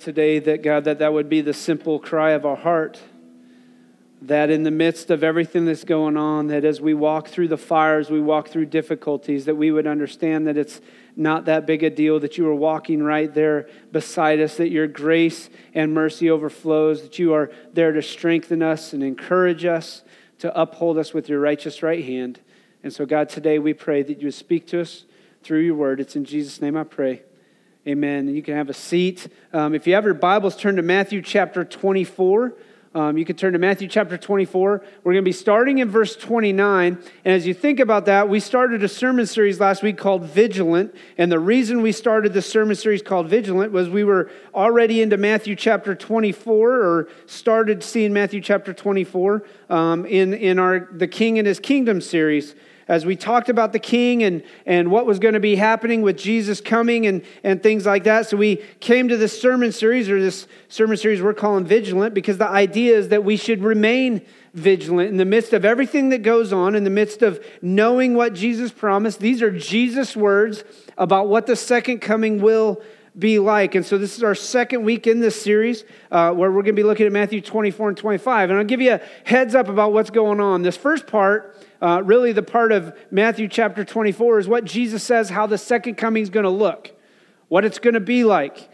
today that God, that that would be the simple cry of our heart. That in the midst of everything that's going on, that as we walk through the fires, we walk through difficulties, that we would understand that it's not that big a deal, that you are walking right there beside us, that your grace and mercy overflows, that you are there to strengthen us and encourage us, to uphold us with your righteous right hand. And so, God, today we pray that you would speak to us through your word. It's in Jesus' name I pray. Amen. You can have a seat. Um, if you have your Bibles, turn to Matthew chapter 24. Um, you can turn to Matthew chapter 24. We're going to be starting in verse 29. And as you think about that, we started a sermon series last week called Vigilant. And the reason we started the sermon series called Vigilant was we were already into Matthew chapter 24, or started seeing Matthew chapter 24 um, in, in our The King and His Kingdom series as we talked about the king and, and what was going to be happening with Jesus coming and, and things like that. So we came to this sermon series, or this sermon series we're calling Vigilant, because the idea is that we should remain vigilant in the midst of everything that goes on, in the midst of knowing what Jesus promised. These are Jesus' words about what the second coming will be like. And so this is our second week in this series uh, where we're going to be looking at Matthew 24 and 25. And I'll give you a heads up about what's going on. This first part uh, really the part of Matthew chapter 24 is what Jesus says how the second coming is going to look, what it's going to be like,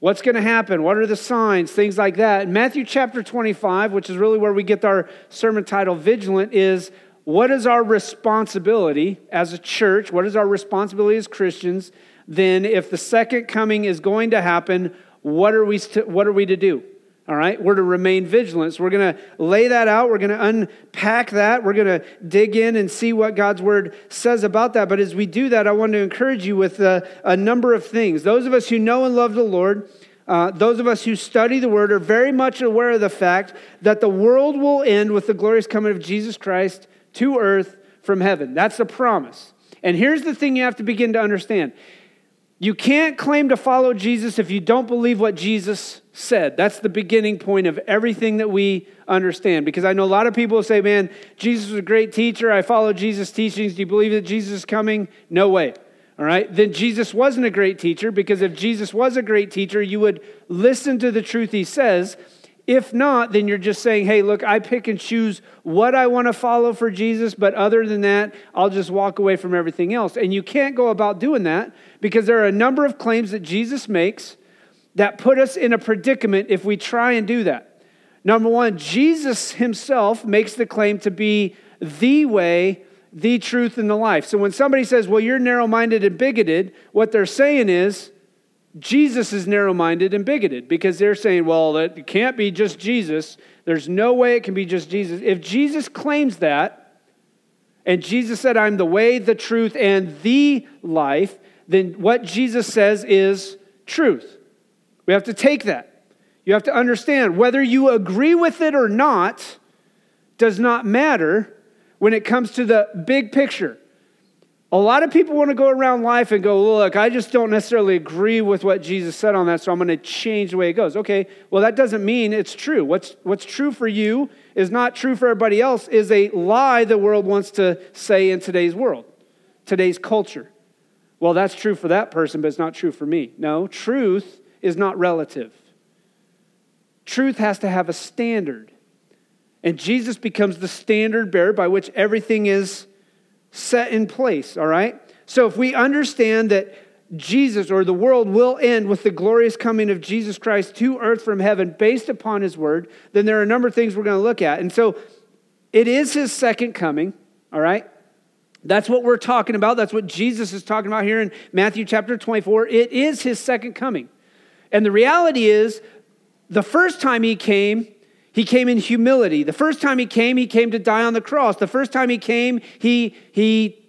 what's going to happen, what are the signs, things like that. Matthew chapter 25, which is really where we get our sermon title, Vigilant, is what is our responsibility as a church? What is our responsibility as Christians? Then, if the second coming is going to happen, what are we, st- what are we to do? All right, we're to remain vigilant. So we're going to lay that out. We're going to unpack that. We're going to dig in and see what God's word says about that. But as we do that, I want to encourage you with a, a number of things. Those of us who know and love the Lord, uh, those of us who study the word, are very much aware of the fact that the world will end with the glorious coming of Jesus Christ to earth from heaven. That's the promise. And here's the thing you have to begin to understand you can't claim to follow Jesus if you don't believe what Jesus said. That's the beginning point of everything that we understand. Because I know a lot of people say, man, Jesus was a great teacher. I follow Jesus' teachings. Do you believe that Jesus is coming? No way. All right. Then Jesus wasn't a great teacher because if Jesus was a great teacher, you would listen to the truth he says if not, then you're just saying, hey, look, I pick and choose what I want to follow for Jesus, but other than that, I'll just walk away from everything else. And you can't go about doing that because there are a number of claims that Jesus makes that put us in a predicament if we try and do that. Number one, Jesus himself makes the claim to be the way, the truth, and the life. So when somebody says, well, you're narrow minded and bigoted, what they're saying is, Jesus is narrow minded and bigoted because they're saying, well, it can't be just Jesus. There's no way it can be just Jesus. If Jesus claims that, and Jesus said, I'm the way, the truth, and the life, then what Jesus says is truth. We have to take that. You have to understand whether you agree with it or not does not matter when it comes to the big picture. A lot of people want to go around life and go, look, I just don't necessarily agree with what Jesus said on that, so I'm going to change the way it goes. Okay, well, that doesn't mean it's true. What's, what's true for you is not true for everybody else, is a lie the world wants to say in today's world, today's culture. Well, that's true for that person, but it's not true for me. No, truth is not relative. Truth has to have a standard. And Jesus becomes the standard bearer by which everything is set in place, all right? So if we understand that Jesus or the world will end with the glorious coming of Jesus Christ to earth from heaven based upon his word, then there are a number of things we're going to look at. And so it is his second coming, all right? That's what we're talking about. That's what Jesus is talking about here in Matthew chapter 24. It is his second coming. And the reality is, the first time he came, he came in humility. The first time he came, he came to die on the cross. The first time he came, he, he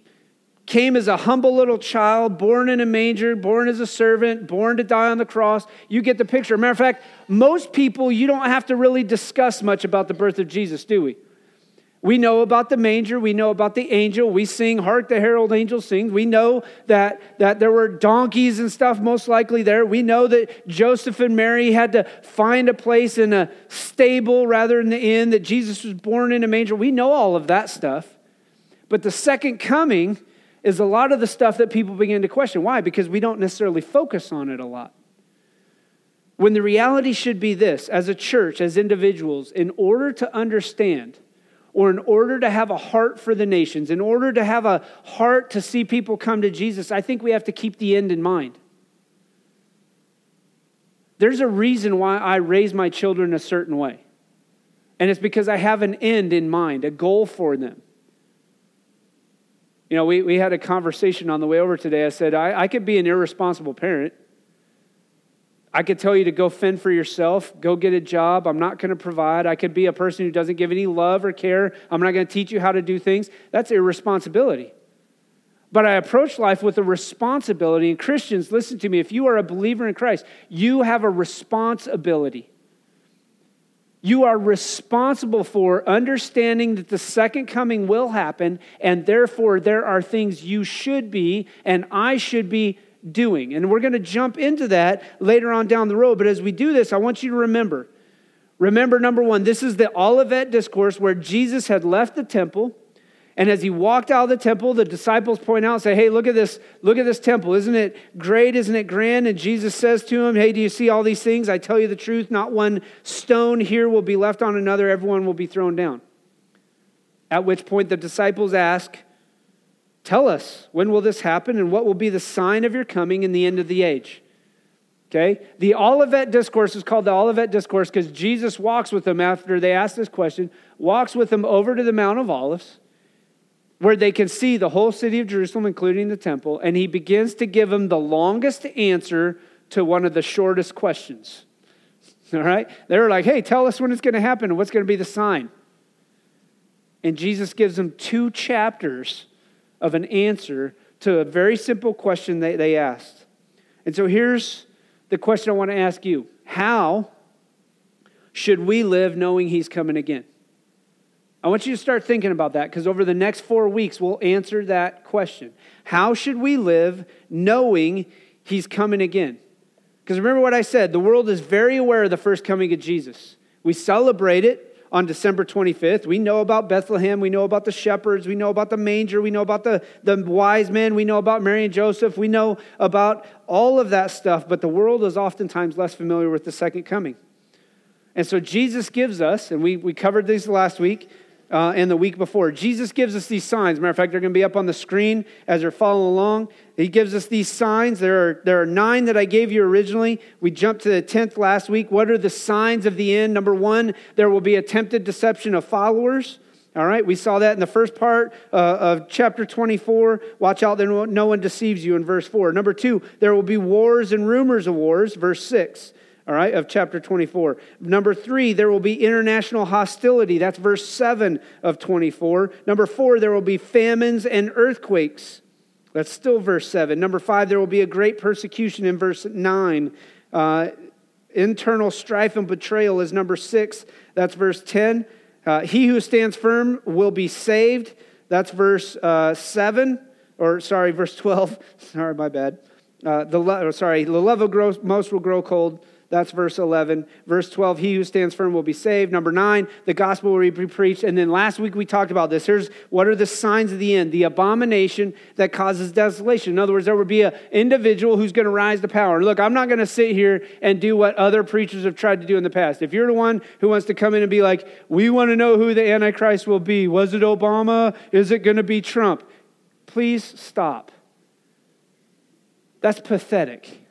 came as a humble little child, born in a manger, born as a servant, born to die on the cross. You get the picture. Matter of fact, most people, you don't have to really discuss much about the birth of Jesus, do we? We know about the manger. We know about the angel. We sing, Hark the Herald Angels Sing. We know that, that there were donkeys and stuff most likely there. We know that Joseph and Mary had to find a place in a stable rather than the inn, that Jesus was born in a manger. We know all of that stuff. But the second coming is a lot of the stuff that people begin to question. Why? Because we don't necessarily focus on it a lot. When the reality should be this as a church, as individuals, in order to understand, or in order to have a heart for the nations, in order to have a heart to see people come to Jesus, I think we have to keep the end in mind. There's a reason why I raise my children a certain way. And it's because I have an end in mind, a goal for them. You know, we, we had a conversation on the way over today. I said, I, I could be an irresponsible parent. I could tell you to go fend for yourself, go get a job. I'm not going to provide. I could be a person who doesn't give any love or care. I'm not going to teach you how to do things. That's irresponsibility. But I approach life with a responsibility. And Christians, listen to me. If you are a believer in Christ, you have a responsibility. You are responsible for understanding that the second coming will happen, and therefore there are things you should be and I should be doing. And we're going to jump into that later on down the road. But as we do this, I want you to remember remember, number one, this is the Olivet Discourse where Jesus had left the temple. And as he walked out of the temple, the disciples point out and say, Hey, look at this, look at this temple. Isn't it great? Isn't it grand? And Jesus says to him, Hey, do you see all these things? I tell you the truth, not one stone here will be left on another, everyone will be thrown down. At which point the disciples ask, Tell us, when will this happen and what will be the sign of your coming in the end of the age? Okay? The Olivet Discourse is called the Olivet Discourse because Jesus walks with them after they ask this question, walks with them over to the Mount of Olives, where they can see the whole city of Jerusalem, including the temple, and he begins to give them the longest answer to one of the shortest questions. All right? They were like, hey, tell us when it's going to happen and what's going to be the sign. And Jesus gives them two chapters of an answer to a very simple question they, they asked. And so here's the question I want to ask you How should we live knowing He's coming again? I want you to start thinking about that because over the next four weeks, we'll answer that question. How should we live knowing He's coming again? Because remember what I said the world is very aware of the first coming of Jesus. We celebrate it on December 25th. We know about Bethlehem. We know about the shepherds. We know about the manger. We know about the, the wise men. We know about Mary and Joseph. We know about all of that stuff, but the world is oftentimes less familiar with the second coming. And so Jesus gives us, and we, we covered these last week, uh, and the week before. Jesus gives us these signs. Matter of fact, they're going to be up on the screen as you're following along. He gives us these signs. There are, there are nine that I gave you originally. We jumped to the 10th last week. What are the signs of the end? Number one, there will be attempted deception of followers. All right, we saw that in the first part uh, of chapter 24. Watch out that no one deceives you in verse 4. Number two, there will be wars and rumors of wars, verse 6 all right, of chapter 24. Number three, there will be international hostility. That's verse 7 of 24. Number four, there will be famines and earthquakes. That's still verse 7. Number five, there will be a great persecution in verse 9. Uh, internal strife and betrayal is number six. That's verse 10. Uh, he who stands firm will be saved. That's verse uh, 7, or sorry, verse 12. sorry, my bad. Uh, the, sorry, the love of grow, most will grow cold. That's verse 11. Verse 12, he who stands firm will be saved. Number nine, the gospel will be preached. And then last week we talked about this. Here's what are the signs of the end? The abomination that causes desolation. In other words, there will be an individual who's going to rise to power. Look, I'm not going to sit here and do what other preachers have tried to do in the past. If you're the one who wants to come in and be like, we want to know who the Antichrist will be, was it Obama? Is it going to be Trump? Please stop. That's pathetic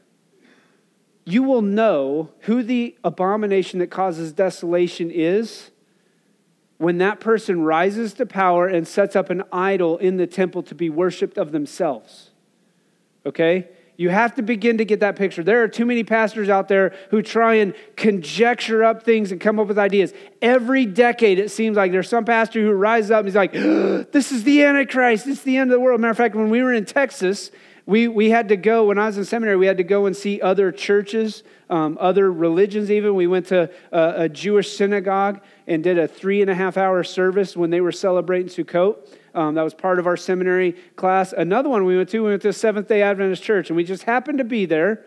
you will know who the abomination that causes desolation is when that person rises to power and sets up an idol in the temple to be worshiped of themselves. Okay? You have to begin to get that picture. There are too many pastors out there who try and conjecture up things and come up with ideas. Every decade, it seems like there's some pastor who rises up and he's like, This is the Antichrist. It's the end of the world. Matter of fact, when we were in Texas, we, we had to go, when I was in seminary, we had to go and see other churches, um, other religions even. We went to a, a, Jewish synagogue and did a three and a half hour service when they were celebrating Sukkot. Um, that was part of our seminary class. Another one we went to, we went to Seventh day Adventist Church, and we just happened to be there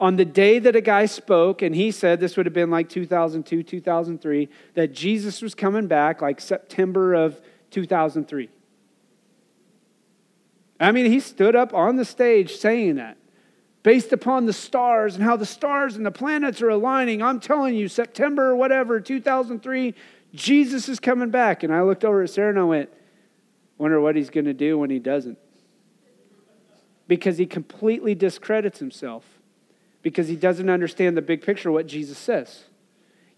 on the day that a guy spoke, and he said this would have been like 2002, 2003, that Jesus was coming back like September of 2003. I mean, he stood up on the stage saying that based upon the stars and how the stars and the planets are aligning. I'm telling you, September whatever, 2003, Jesus is coming back. And I looked over at Sarah and I went, wonder what he's going to do when he doesn't. Because he completely discredits himself, because he doesn't understand the big picture of what Jesus says.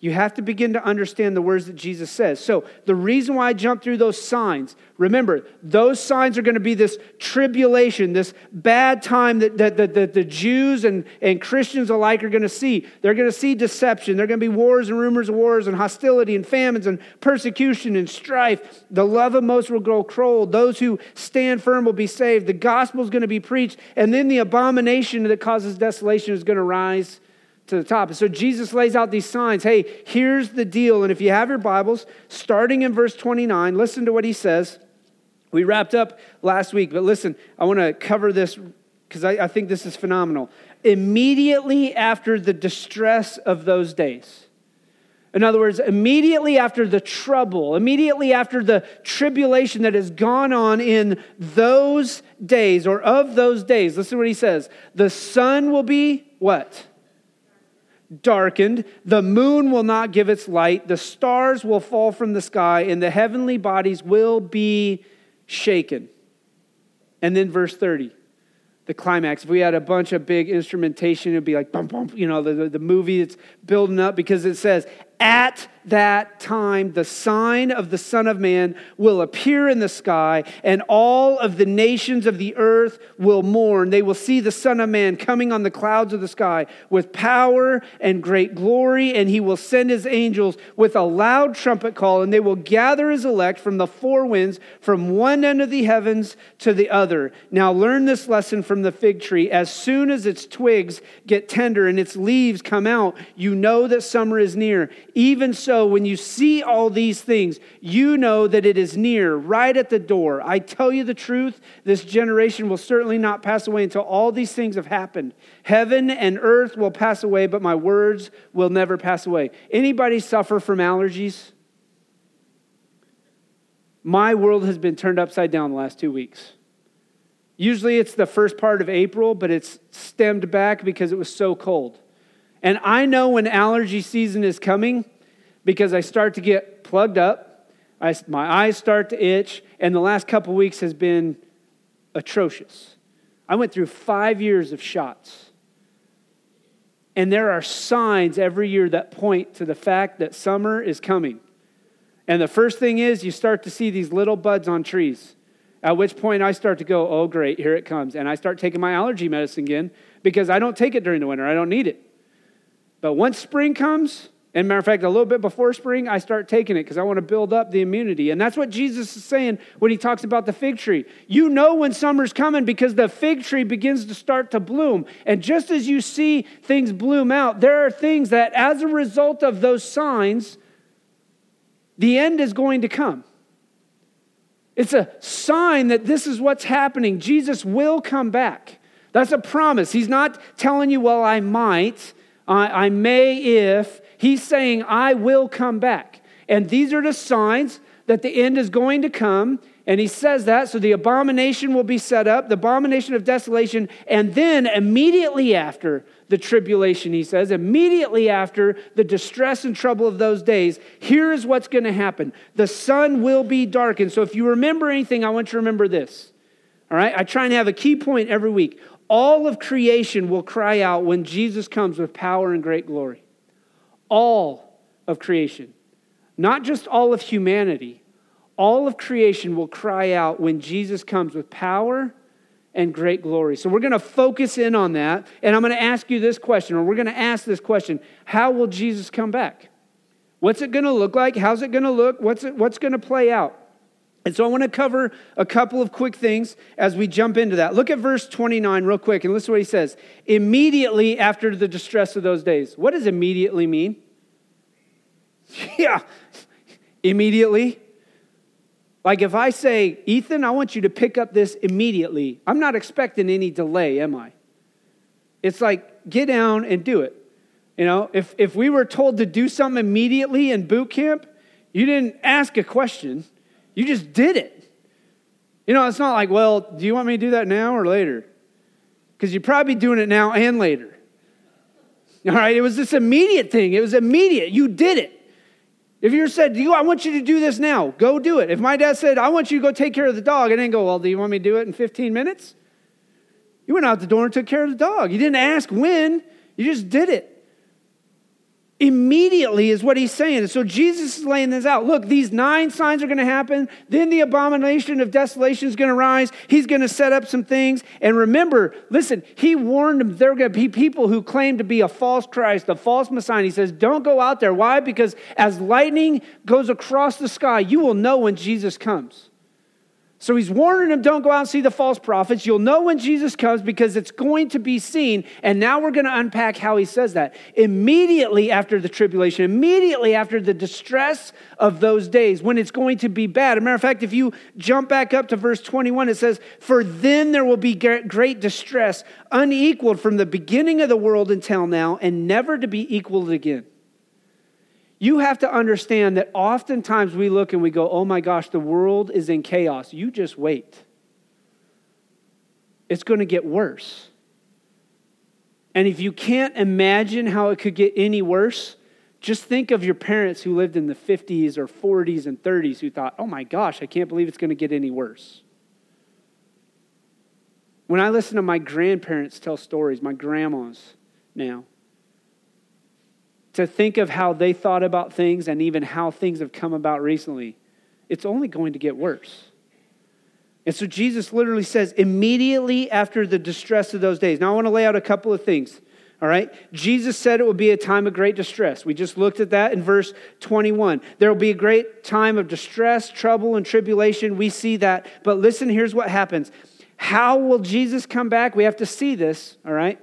You have to begin to understand the words that Jesus says. So, the reason why I jumped through those signs, remember, those signs are going to be this tribulation, this bad time that, that, that, that the Jews and, and Christians alike are going to see. They're going to see deception. There are going to be wars and rumors of wars and hostility and famines and persecution and strife. The love of most will grow cold. Those who stand firm will be saved. The gospel is going to be preached. And then the abomination that causes desolation is going to rise to the top. And so Jesus lays out these signs. Hey, here's the deal. And if you have your Bibles, starting in verse 29, listen to what he says. We wrapped up last week, but listen, I want to cover this because I, I think this is phenomenal. Immediately after the distress of those days, in other words, immediately after the trouble, immediately after the tribulation that has gone on in those days or of those days, listen to what he says. The sun will be what? Darkened, the moon will not give its light, the stars will fall from the sky, and the heavenly bodies will be shaken. And then verse 30, the climax. If we had a bunch of big instrumentation, it'd be like, bum, bum, you know, the, the movie that's building up because it says, at that time, the sign of the Son of Man will appear in the sky, and all of the nations of the earth will mourn. They will see the Son of Man coming on the clouds of the sky with power and great glory, and he will send his angels with a loud trumpet call, and they will gather his elect from the four winds, from one end of the heavens to the other. Now, learn this lesson from the fig tree. As soon as its twigs get tender and its leaves come out, you know that summer is near. Even so, when you see all these things, you know that it is near, right at the door. I tell you the truth, this generation will certainly not pass away until all these things have happened. Heaven and earth will pass away, but my words will never pass away. Anybody suffer from allergies? My world has been turned upside down the last two weeks. Usually it's the first part of April, but it's stemmed back because it was so cold. And I know when allergy season is coming because I start to get plugged up, I, my eyes start to itch, and the last couple weeks has been atrocious. I went through five years of shots. And there are signs every year that point to the fact that summer is coming. And the first thing is you start to see these little buds on trees. At which point I start to go, oh, great, here it comes. And I start taking my allergy medicine again because I don't take it during the winter. I don't need it. But once spring comes, and matter of fact, a little bit before spring, I start taking it because I want to build up the immunity. And that's what Jesus is saying when he talks about the fig tree. You know when summer's coming because the fig tree begins to start to bloom. And just as you see things bloom out, there are things that, as a result of those signs, the end is going to come. It's a sign that this is what's happening. Jesus will come back. That's a promise. He's not telling you, well, I might. I, I may if. He's saying, I will come back. And these are the signs that the end is going to come. And he says that. So the abomination will be set up, the abomination of desolation. And then immediately after the tribulation, he says, immediately after the distress and trouble of those days, here's what's going to happen the sun will be darkened. So if you remember anything, I want you to remember this. All right? I try and have a key point every week. All of creation will cry out when Jesus comes with power and great glory. All of creation, not just all of humanity, all of creation will cry out when Jesus comes with power and great glory. So we're going to focus in on that. And I'm going to ask you this question, or we're going to ask this question How will Jesus come back? What's it going to look like? How's it going to look? What's, it, what's going to play out? And so I want to cover a couple of quick things as we jump into that. Look at verse 29 real quick and listen to what he says. Immediately after the distress of those days. What does immediately mean? Yeah, immediately. Like if I say, Ethan, I want you to pick up this immediately, I'm not expecting any delay, am I? It's like, get down and do it. You know, if, if we were told to do something immediately in boot camp, you didn't ask a question you just did it. You know, it's not like, well, do you want me to do that now or later? because you're probably doing it now and later. All right, it was this immediate thing. It was immediate. You did it. If you said, you, I want you to do this now, go do it. If my dad said, I want you to go take care of the dog, I didn't go, well, do you want me to do it in 15 minutes? You went out the door and took care of the dog. You didn't ask when, you just did it. Immediately is what he's saying. So Jesus is laying this out. Look, these nine signs are going to happen. Then the abomination of desolation is going to rise. He's going to set up some things. And remember, listen, he warned them there are going to be people who claim to be a false Christ, a false Messiah. He says, don't go out there. Why? Because as lightning goes across the sky, you will know when Jesus comes. So he's warning them don't go out and see the false prophets. You'll know when Jesus comes because it's going to be seen. And now we're going to unpack how he says that. Immediately after the tribulation, immediately after the distress of those days, when it's going to be bad. As a matter of fact, if you jump back up to verse 21, it says, For then there will be great distress, unequaled from the beginning of the world until now, and never to be equaled again. You have to understand that oftentimes we look and we go, oh my gosh, the world is in chaos. You just wait. It's going to get worse. And if you can't imagine how it could get any worse, just think of your parents who lived in the 50s or 40s and 30s who thought, oh my gosh, I can't believe it's going to get any worse. When I listen to my grandparents tell stories, my grandmas now, to think of how they thought about things and even how things have come about recently, it's only going to get worse. And so Jesus literally says, immediately after the distress of those days. Now, I want to lay out a couple of things. All right? Jesus said it would be a time of great distress. We just looked at that in verse 21. There will be a great time of distress, trouble, and tribulation. We see that. But listen, here's what happens. How will Jesus come back? We have to see this, all right?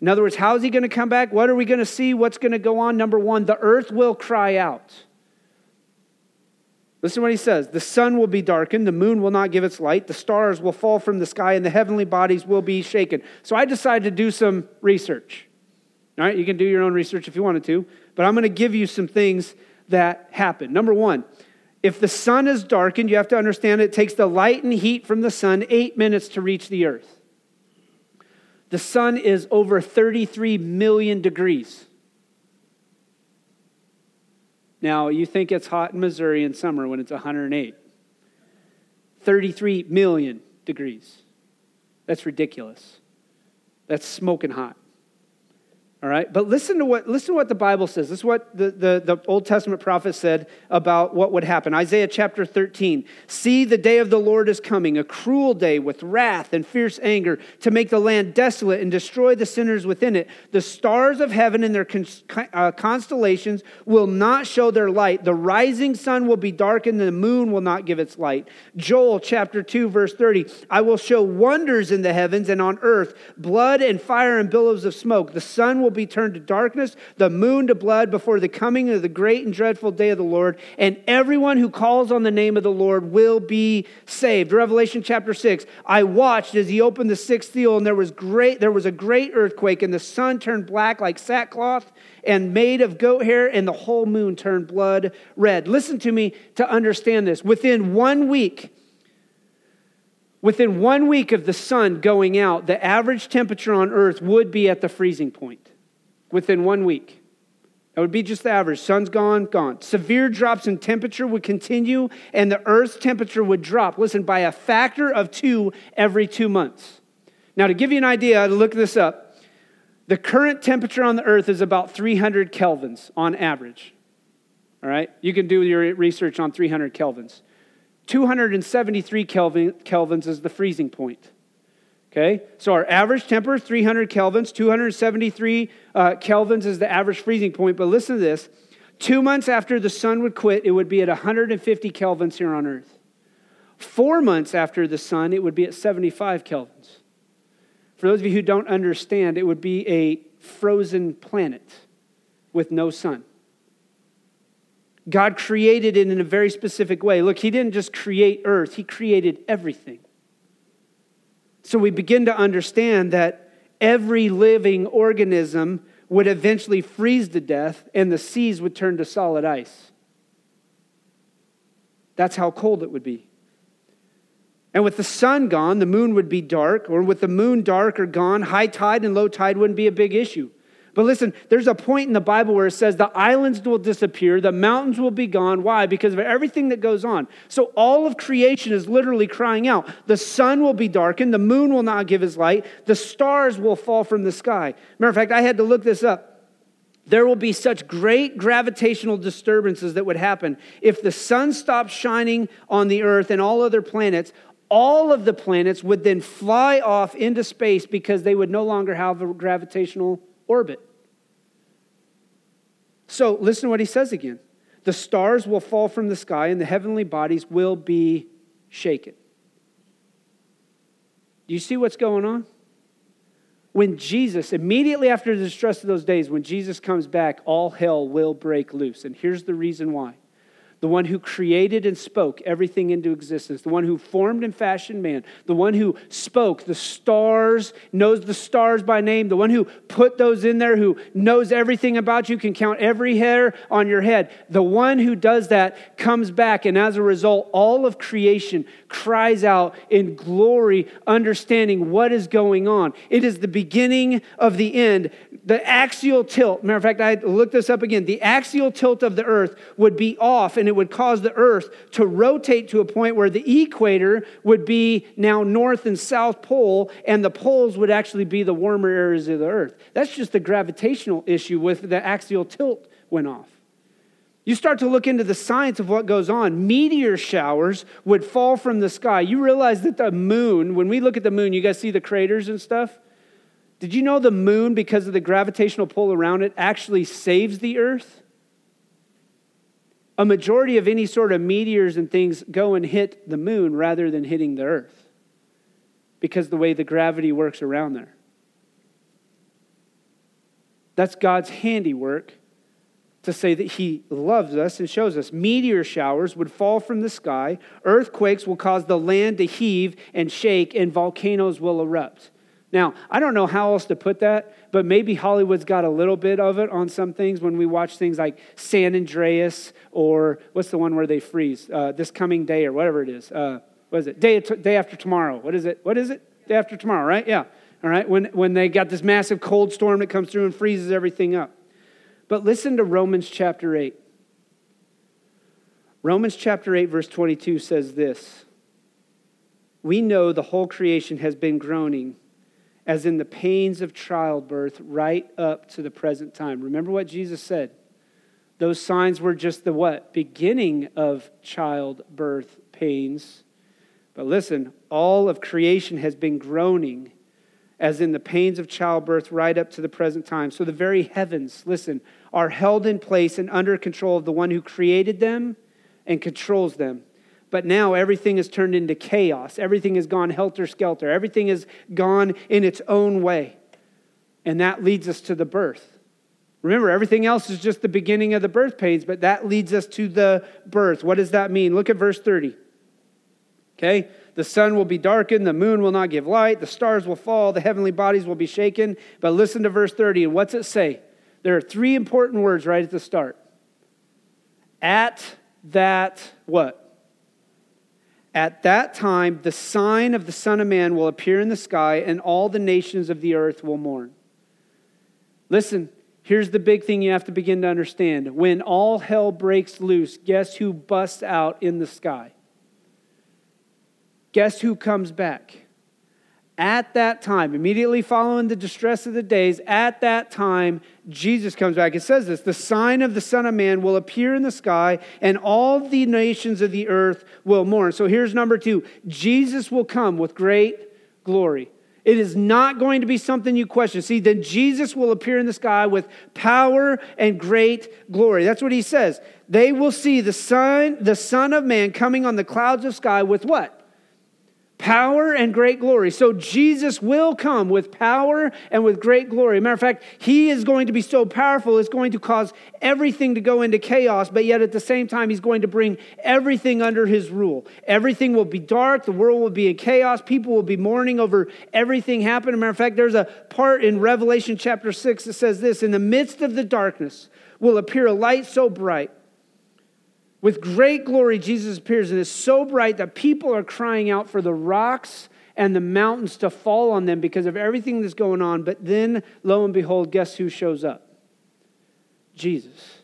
In other words, how is he going to come back? What are we going to see? What's going to go on? Number one, the earth will cry out. Listen to what he says The sun will be darkened, the moon will not give its light, the stars will fall from the sky, and the heavenly bodies will be shaken. So I decided to do some research. All right, you can do your own research if you wanted to, but I'm going to give you some things that happen. Number one, if the sun is darkened, you have to understand it takes the light and heat from the sun eight minutes to reach the earth. The sun is over 33 million degrees. Now, you think it's hot in Missouri in summer when it's 108. 33 million degrees. That's ridiculous. That's smoking hot. All right, but listen to what listen to what the Bible says. This is what the, the, the, Old Testament prophet said about what would happen. Isaiah chapter 13. See, the day of the Lord is coming, a cruel day with wrath and fierce anger, to make the land desolate and destroy the sinners within it. The stars of heaven and their con- uh, constellations will not show their light. The rising sun will be darkened, and the moon will not give its light. Joel chapter 2, verse 30. I will show wonders in the heavens and on earth, blood and fire and billows of smoke. The sun will be turned to darkness, the moon to blood before the coming of the great and dreadful day of the Lord, and everyone who calls on the name of the Lord will be saved. Revelation chapter 6. I watched as he opened the sixth seal, and there was great there was a great earthquake, and the sun turned black like sackcloth and made of goat hair, and the whole moon turned blood red. Listen to me to understand this. Within one week, Within one week of the sun going out, the average temperature on earth would be at the freezing point within one week. That would be just the average. Sun's gone, gone. Severe drops in temperature would continue, and the Earth's temperature would drop, listen, by a factor of two every two months. Now, to give you an idea, to look this up, the current temperature on the Earth is about 300 kelvins on average. All right? You can do your research on 300 kelvins. 273 Kelvin, kelvins is the freezing point. Okay, so our average temperature 300 kelvins, 273 uh, kelvins is the average freezing point. But listen to this two months after the sun would quit, it would be at 150 kelvins here on Earth. Four months after the sun, it would be at 75 kelvins. For those of you who don't understand, it would be a frozen planet with no sun. God created it in a very specific way. Look, He didn't just create Earth, He created everything. So we begin to understand that every living organism would eventually freeze to death and the seas would turn to solid ice. That's how cold it would be. And with the sun gone, the moon would be dark, or with the moon dark or gone, high tide and low tide wouldn't be a big issue. But listen, there's a point in the Bible where it says the islands will disappear, the mountains will be gone. Why? Because of everything that goes on. So all of creation is literally crying out. The sun will be darkened, the moon will not give his light, the stars will fall from the sky. Matter of fact, I had to look this up. There will be such great gravitational disturbances that would happen if the sun stopped shining on the earth and all other planets all of the planets would then fly off into space because they would no longer have a gravitational orbit. So listen to what he says again. The stars will fall from the sky and the heavenly bodies will be shaken. Do you see what's going on? When Jesus, immediately after the distress of those days, when Jesus comes back, all hell will break loose. And here's the reason why the one who created and spoke everything into existence, the one who formed and fashioned man, the one who spoke the stars, knows the stars by name, the one who put those in there, who knows everything about you, can count every hair on your head. The one who does that comes back, and as a result, all of creation cries out in glory, understanding what is going on. It is the beginning of the end. The axial tilt, matter of fact, I looked this up again. The axial tilt of the earth would be off, and it would cause the earth to rotate to a point where the equator would be now north and south pole, and the poles would actually be the warmer areas of the earth. That's just a gravitational issue with the axial tilt went off. You start to look into the science of what goes on. Meteor showers would fall from the sky. You realize that the moon, when we look at the moon, you guys see the craters and stuff? Did you know the moon, because of the gravitational pull around it, actually saves the earth? A majority of any sort of meteors and things go and hit the moon rather than hitting the earth because the way the gravity works around there. That's God's handiwork to say that he loves us and shows us. Meteor showers would fall from the sky, earthquakes will cause the land to heave and shake, and volcanoes will erupt. Now, I don't know how else to put that, but maybe Hollywood's got a little bit of it on some things when we watch things like San Andreas or what's the one where they freeze? Uh, this coming day or whatever it is. Uh, what is it? Day, day after tomorrow. What is it? What is it? Day after tomorrow, right? Yeah. All right. When, when they got this massive cold storm that comes through and freezes everything up. But listen to Romans chapter 8. Romans chapter 8, verse 22 says this We know the whole creation has been groaning as in the pains of childbirth right up to the present time. Remember what Jesus said? Those signs were just the what? Beginning of childbirth pains. But listen, all of creation has been groaning as in the pains of childbirth right up to the present time. So the very heavens, listen, are held in place and under control of the one who created them and controls them. But now everything has turned into chaos. Everything has gone helter skelter. Everything has gone in its own way. And that leads us to the birth. Remember, everything else is just the beginning of the birth pains, but that leads us to the birth. What does that mean? Look at verse 30. Okay? The sun will be darkened, the moon will not give light, the stars will fall, the heavenly bodies will be shaken. But listen to verse 30, and what's it say? There are three important words right at the start. At that what? At that time, the sign of the Son of Man will appear in the sky, and all the nations of the earth will mourn. Listen, here's the big thing you have to begin to understand. When all hell breaks loose, guess who busts out in the sky? Guess who comes back? At that time, immediately following the distress of the days, at that time, Jesus comes back. It says this the sign of the Son of Man will appear in the sky, and all the nations of the earth will mourn. So here's number two Jesus will come with great glory. It is not going to be something you question. See, then Jesus will appear in the sky with power and great glory. That's what he says. They will see the Son, the Son of Man coming on the clouds of sky with what? Power and great glory. So Jesus will come with power and with great glory. Matter of fact, he is going to be so powerful, it's going to cause everything to go into chaos, but yet at the same time, he's going to bring everything under his rule. Everything will be dark, the world will be in chaos, people will be mourning over everything happening. Matter of fact, there's a part in Revelation chapter 6 that says this In the midst of the darkness will appear a light so bright With great glory, Jesus appears, and it's so bright that people are crying out for the rocks and the mountains to fall on them because of everything that's going on. But then, lo and behold, guess who shows up? Jesus.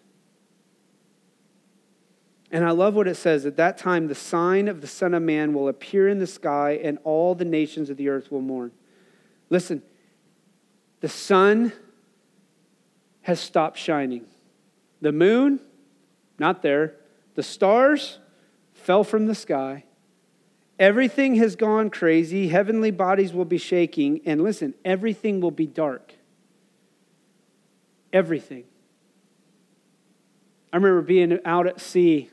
And I love what it says at that time, the sign of the Son of Man will appear in the sky, and all the nations of the earth will mourn. Listen, the sun has stopped shining. The moon, not there. The stars fell from the sky. Everything has gone crazy. Heavenly bodies will be shaking. And listen, everything will be dark. Everything. I remember being out at sea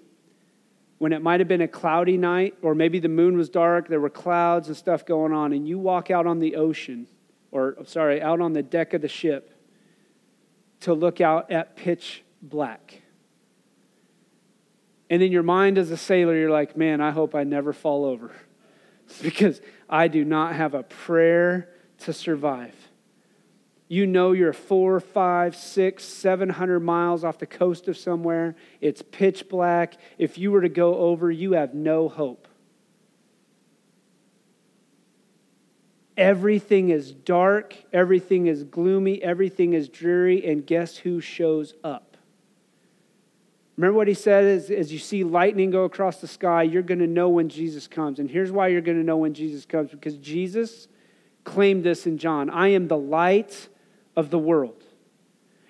when it might have been a cloudy night, or maybe the moon was dark, there were clouds and stuff going on, and you walk out on the ocean, or sorry, out on the deck of the ship to look out at pitch black. And in your mind as a sailor, you're like, man, I hope I never fall over because I do not have a prayer to survive. You know you're four, five, six, seven hundred miles off the coast of somewhere. It's pitch black. If you were to go over, you have no hope. Everything is dark, everything is gloomy, everything is dreary, and guess who shows up? Remember what he said is, as you see lightning go across the sky, you're going to know when Jesus comes. And here's why you're going to know when Jesus comes because Jesus claimed this in John I am the light of the world.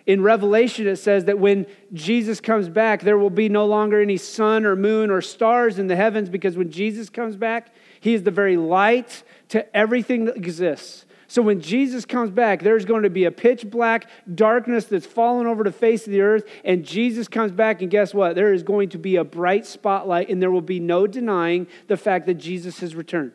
In Revelation, it says that when Jesus comes back, there will be no longer any sun or moon or stars in the heavens because when Jesus comes back, he is the very light to everything that exists. So when Jesus comes back, there's going to be a pitch black darkness that's fallen over the face of the earth. And Jesus comes back, and guess what? There is going to be a bright spotlight, and there will be no denying the fact that Jesus has returned.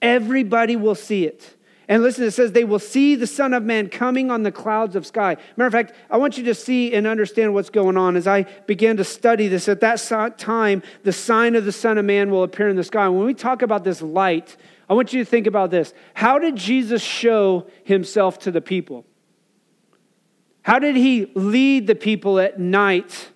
Everybody will see it. And listen, it says they will see the Son of Man coming on the clouds of sky. Matter of fact, I want you to see and understand what's going on. As I began to study this, at that time, the sign of the Son of Man will appear in the sky. When we talk about this light, I want you to think about this. How did Jesus show himself to the people? How did he lead the people at night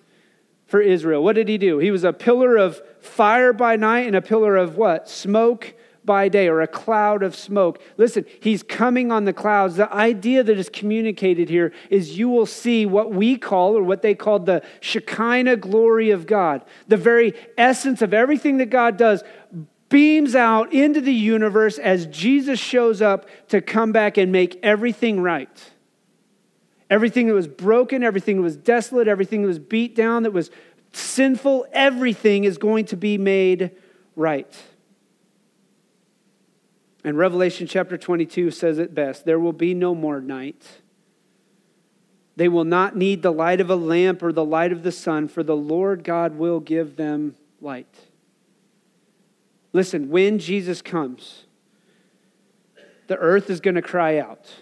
for Israel? What did he do? He was a pillar of fire by night and a pillar of what? Smoke by day or a cloud of smoke. Listen, he's coming on the clouds. The idea that is communicated here is you will see what we call, or what they called the Shekinah glory of God, the very essence of everything that God does beams out into the universe as Jesus shows up to come back and make everything right. Everything that was broken, everything that was desolate, everything that was beat down, that was sinful, everything is going to be made right. And Revelation chapter 22 says it best there will be no more night. They will not need the light of a lamp or the light of the sun, for the Lord God will give them light. Listen, when Jesus comes, the earth is going to cry out.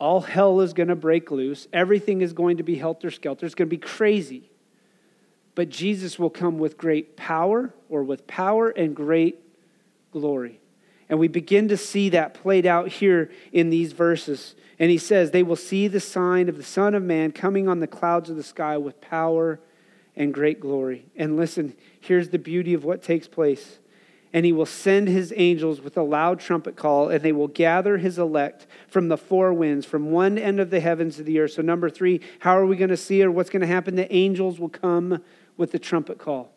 All hell is going to break loose. Everything is going to be helter skelter. It's going to be crazy. But Jesus will come with great power, or with power and great glory. And we begin to see that played out here in these verses. And he says, They will see the sign of the Son of Man coming on the clouds of the sky with power and great glory. And listen, here's the beauty of what takes place and he will send his angels with a loud trumpet call, and they will gather his elect from the four winds, from one end of the heavens to the earth. So, number three, how are we going to see it? What's going to happen? The angels will come with the trumpet call.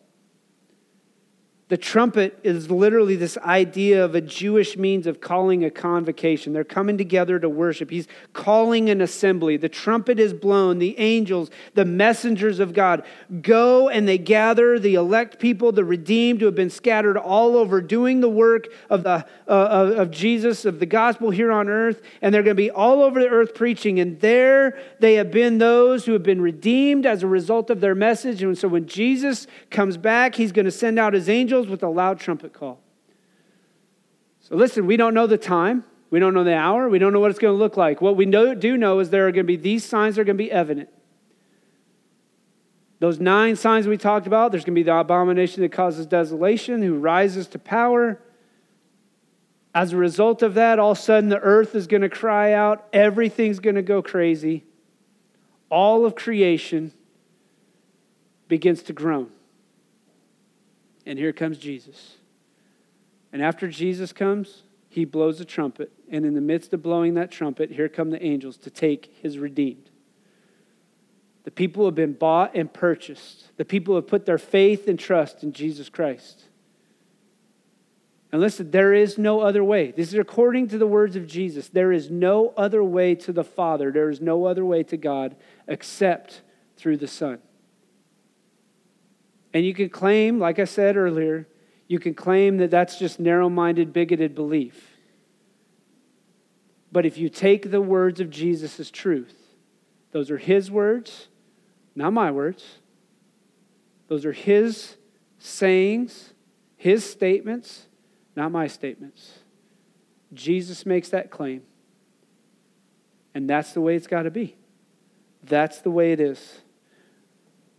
The trumpet is literally this idea of a Jewish means of calling a convocation. They're coming together to worship. He's calling an assembly. The trumpet is blown. The angels, the messengers of God, go and they gather the elect people, the redeemed who have been scattered all over, doing the work of, the, uh, of Jesus, of the gospel here on earth. And they're going to be all over the earth preaching. And there they have been those who have been redeemed as a result of their message. And so when Jesus comes back, he's going to send out his angels angels with a loud trumpet call. So listen, we don't know the time. We don't know the hour. We don't know what it's going to look like. What we know, do know is there are going to be these signs are going to be evident. Those nine signs we talked about, there's going to be the abomination that causes desolation, who rises to power. As a result of that, all of a sudden the earth is going to cry out. Everything's going to go crazy. All of creation begins to groan. And here comes Jesus. And after Jesus comes, he blows a trumpet. And in the midst of blowing that trumpet, here come the angels to take his redeemed. The people have been bought and purchased. The people have put their faith and trust in Jesus Christ. And listen, there is no other way. This is according to the words of Jesus. There is no other way to the Father. There is no other way to God except through the Son. And you can claim, like I said earlier, you can claim that that's just narrow minded, bigoted belief. But if you take the words of Jesus as truth, those are his words, not my words. Those are his sayings, his statements not my statements. Jesus makes that claim. And that's the way it's got to be. That's the way it is.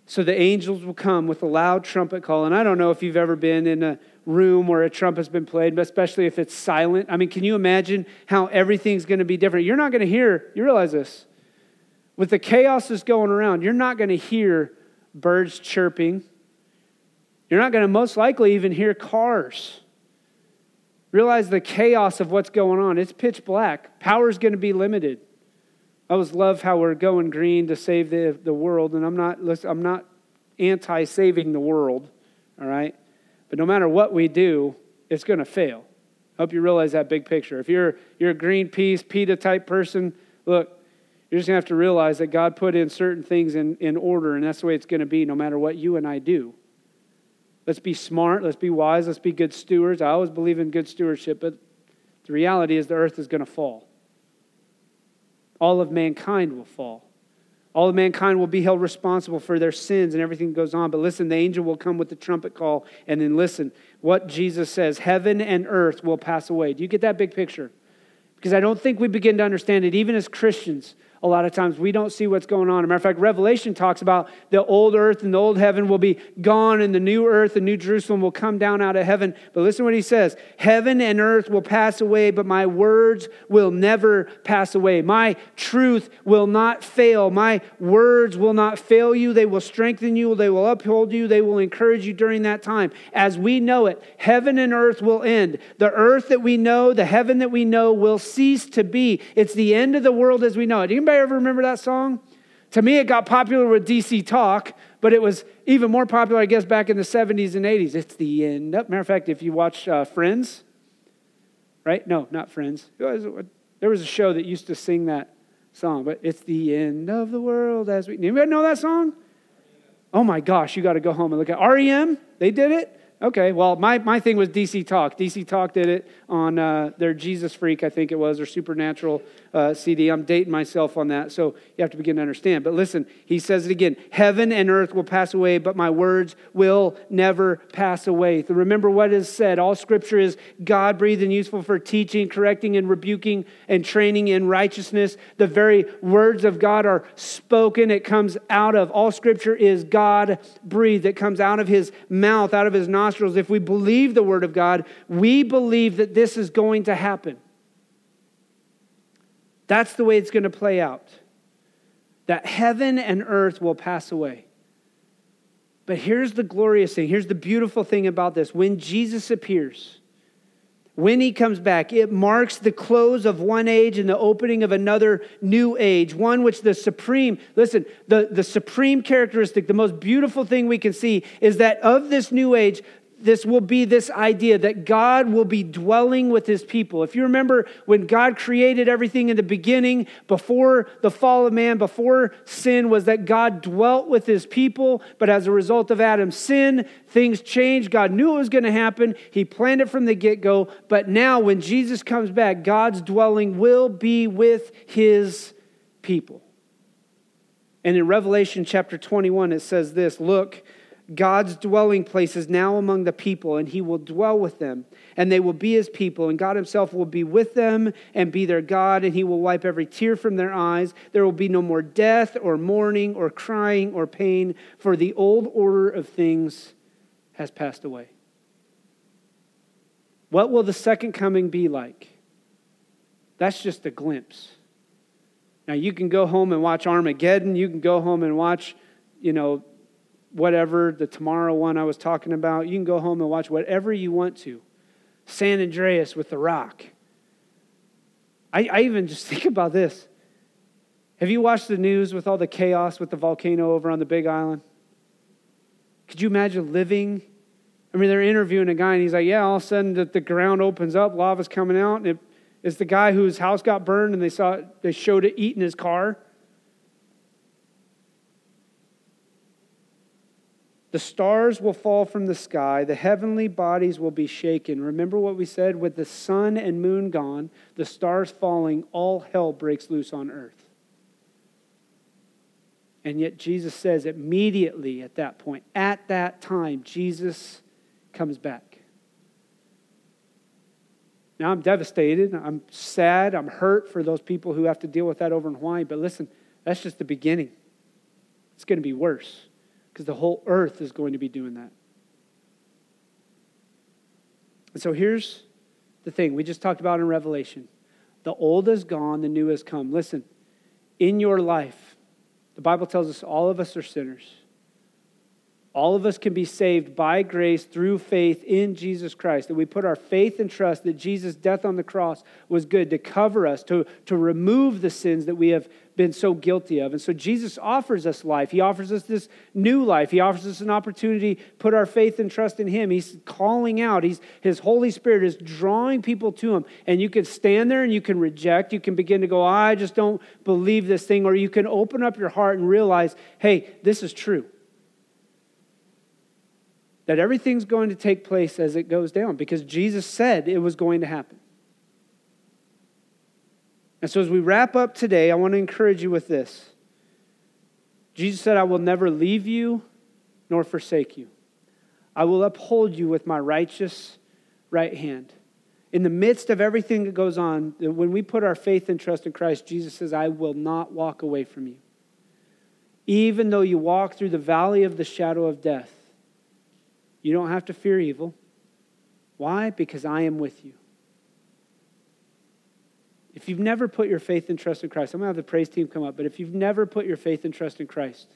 So the angels will come with a loud trumpet call. And I don't know if you've ever been in a room where a trumpet's been played, but especially if it's silent. I mean, can you imagine how everything's going to be different? You're not going to hear, you realize this, with the chaos that's going around, you're not going to hear birds chirping. You're not going to most likely even hear cars. Realize the chaos of what's going on. It's pitch black. Power is going to be limited. I always love how we're going green to save the, the world, and I'm not, I'm not anti saving the world, all right? But no matter what we do, it's going to fail. I hope you realize that big picture. If you're, you're a Greenpeace, PETA type person, look, you're just going to have to realize that God put in certain things in, in order, and that's the way it's going to be no matter what you and I do. Let's be smart. Let's be wise. Let's be good stewards. I always believe in good stewardship, but the reality is the earth is going to fall. All of mankind will fall. All of mankind will be held responsible for their sins and everything goes on. But listen, the angel will come with the trumpet call, and then listen what Jesus says heaven and earth will pass away. Do you get that big picture? Because I don't think we begin to understand it, even as Christians a lot of times we don't see what's going on. As a matter of fact, Revelation talks about the old earth and the old heaven will be gone, and the new earth and new Jerusalem will come down out of heaven. But listen to what he says Heaven and earth will pass away, but my words will never pass away. My truth will not fail. My words will not fail you. They will strengthen you, they will uphold you, they will encourage you during that time. As we know it, heaven and earth will end. The earth that we know, the heaven that we know will cease to be. It's the end of the world as we know it. Anybody ever remember that song? To me, it got popular with DC Talk, but it was even more popular, I guess, back in the 70s and 80s. It's the end. Matter of fact, if you watch uh, Friends, right? No, not Friends. There was a show that used to sing that song, but it's the end of the world as we. Anybody know that song? Oh my gosh, you got to go home and look at REM. They did it. Okay, well, my, my thing was DC Talk. DC Talk did it on uh, their Jesus Freak, I think it was, or Supernatural uh, CD. I'm dating myself on that, so you have to begin to understand. But listen, he says it again Heaven and earth will pass away, but my words will never pass away. Remember what is said. All scripture is God breathed and useful for teaching, correcting, and rebuking and training in righteousness. The very words of God are spoken. It comes out of, all scripture is God breathed. It comes out of his mouth, out of his nostrils. If we believe the word of God, we believe that this is going to happen. That's the way it's going to play out. That heaven and earth will pass away. But here's the glorious thing. Here's the beautiful thing about this. When Jesus appears, when he comes back, it marks the close of one age and the opening of another new age, one which the supreme, listen, the, the supreme characteristic, the most beautiful thing we can see is that of this new age, this will be this idea that God will be dwelling with his people. If you remember when God created everything in the beginning, before the fall of man, before sin, was that God dwelt with his people. But as a result of Adam's sin, things changed. God knew it was going to happen. He planned it from the get go. But now, when Jesus comes back, God's dwelling will be with his people. And in Revelation chapter 21, it says this Look, God's dwelling place is now among the people, and he will dwell with them, and they will be his people, and God himself will be with them and be their God, and he will wipe every tear from their eyes. There will be no more death, or mourning, or crying, or pain, for the old order of things has passed away. What will the second coming be like? That's just a glimpse. Now, you can go home and watch Armageddon, you can go home and watch, you know, whatever, the tomorrow one I was talking about. You can go home and watch whatever you want to. San Andreas with The Rock. I, I even just think about this. Have you watched the news with all the chaos with the volcano over on the Big Island? Could you imagine living? I mean, they're interviewing a guy, and he's like, "Yeah, all of a sudden the, the ground opens up, lava's coming out, and it, it's the guy whose house got burned, and they saw they showed it eating his car." The stars will fall from the sky, the heavenly bodies will be shaken. Remember what we said? With the sun and moon gone, the stars falling, all hell breaks loose on earth. And yet Jesus says immediately at that point, at that time, Jesus comes back. Now I'm devastated. I'm sad. I'm hurt for those people who have to deal with that over in Hawaii. But listen, that's just the beginning. It's going to be worse because the whole earth is going to be doing that. And so here's the thing we just talked about in Revelation the old is gone, the new has come. Listen, in your life, the Bible tells us all of us are sinners. All of us can be saved by grace through faith in Jesus Christ. That we put our faith and trust that Jesus' death on the cross was good to cover us, to, to remove the sins that we have been so guilty of. And so Jesus offers us life. He offers us this new life. He offers us an opportunity put our faith and trust in Him. He's calling out. He's, his Holy Spirit is drawing people to Him. And you can stand there and you can reject. You can begin to go, I just don't believe this thing. Or you can open up your heart and realize, hey, this is true that everything's going to take place as it goes down because Jesus said it was going to happen. And so, as we wrap up today, I want to encourage you with this. Jesus said, I will never leave you nor forsake you. I will uphold you with my righteous right hand. In the midst of everything that goes on, when we put our faith and trust in Christ, Jesus says, I will not walk away from you. Even though you walk through the valley of the shadow of death, you don't have to fear evil. Why? Because I am with you. If you've never put your faith and trust in Christ, I'm going to have the praise team come up, but if you've never put your faith and trust in Christ,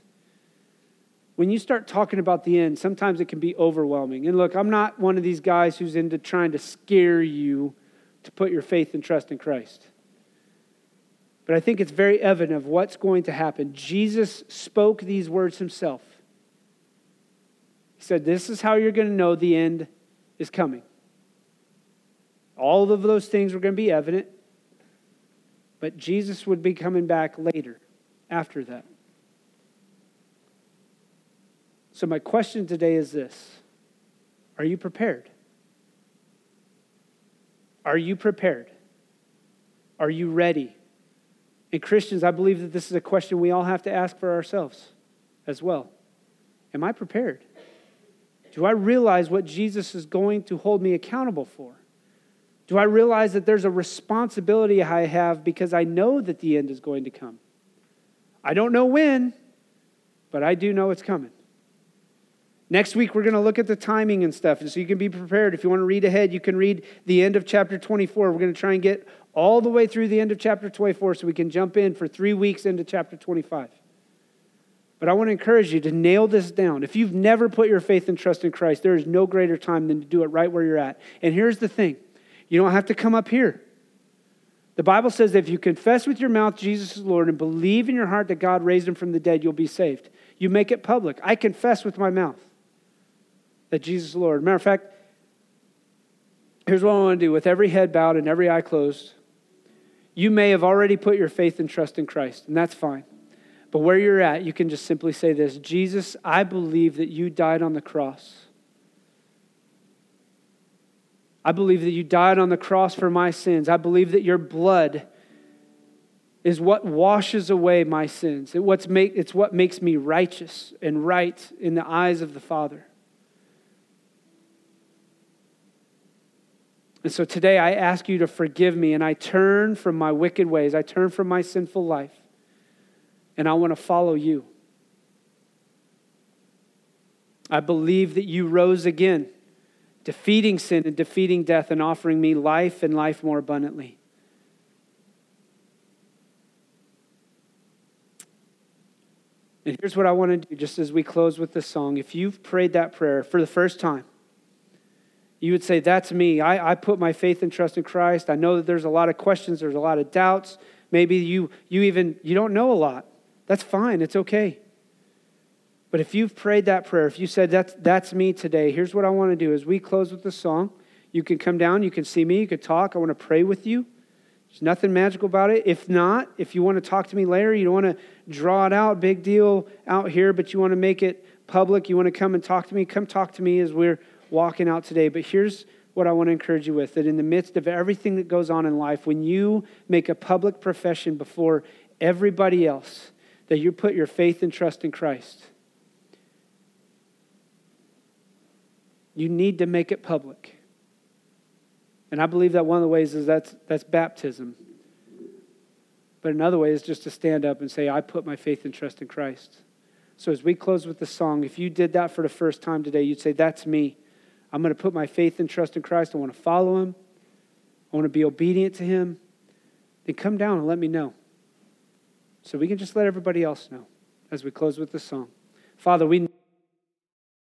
when you start talking about the end, sometimes it can be overwhelming. And look, I'm not one of these guys who's into trying to scare you to put your faith and trust in Christ. But I think it's very evident of what's going to happen. Jesus spoke these words himself. He said, This is how you're going to know the end is coming. All of those things were going to be evident, but Jesus would be coming back later, after that. So, my question today is this Are you prepared? Are you prepared? Are you ready? And, Christians, I believe that this is a question we all have to ask for ourselves as well. Am I prepared? Do I realize what Jesus is going to hold me accountable for? Do I realize that there's a responsibility I have because I know that the end is going to come? I don't know when, but I do know it's coming. Next week, we're going to look at the timing and stuff, And so you can be prepared. If you want to read ahead, you can read the end of chapter 24. We're going to try and get all the way through the end of chapter 24 so we can jump in for three weeks into chapter 25. But I want to encourage you to nail this down. If you've never put your faith and trust in Christ, there is no greater time than to do it right where you're at. And here's the thing you don't have to come up here. The Bible says that if you confess with your mouth Jesus is Lord and believe in your heart that God raised him from the dead, you'll be saved. You make it public. I confess with my mouth that Jesus is Lord. Matter of fact, here's what I want to do with every head bowed and every eye closed. You may have already put your faith and trust in Christ, and that's fine. But where you're at, you can just simply say this Jesus, I believe that you died on the cross. I believe that you died on the cross for my sins. I believe that your blood is what washes away my sins. It's what makes me righteous and right in the eyes of the Father. And so today I ask you to forgive me and I turn from my wicked ways. I turn from my sinful life and I want to follow you. I believe that you rose again, defeating sin and defeating death and offering me life and life more abundantly. And here's what I want to do just as we close with this song. If you've prayed that prayer for the first time, you would say, That's me. I, I put my faith and trust in Christ. I know that there's a lot of questions, there's a lot of doubts. Maybe you, you even you don't know a lot. That's fine. It's okay. But if you've prayed that prayer, if you said that's, that's me today, here's what I want to do as we close with the song. You can come down, you can see me, you can talk. I want to pray with you. There's nothing magical about it. If not, if you want to talk to me later, you don't want to draw it out, big deal out here, but you want to make it public, you want to come and talk to me, come talk to me as we're walking out today. But here's what I want to encourage you with that in the midst of everything that goes on in life, when you make a public profession before everybody else that you put your faith and trust in Christ, you need to make it public. And I believe that one of the ways is that's, that's baptism. But another way is just to stand up and say, I put my faith and trust in Christ. So as we close with the song, if you did that for the first time today, you'd say, That's me. I'm going to put my faith and trust in Christ. I want to follow him. I want to be obedient to him. Then come down and let me know. So we can just let everybody else know as we close with the song. Father, we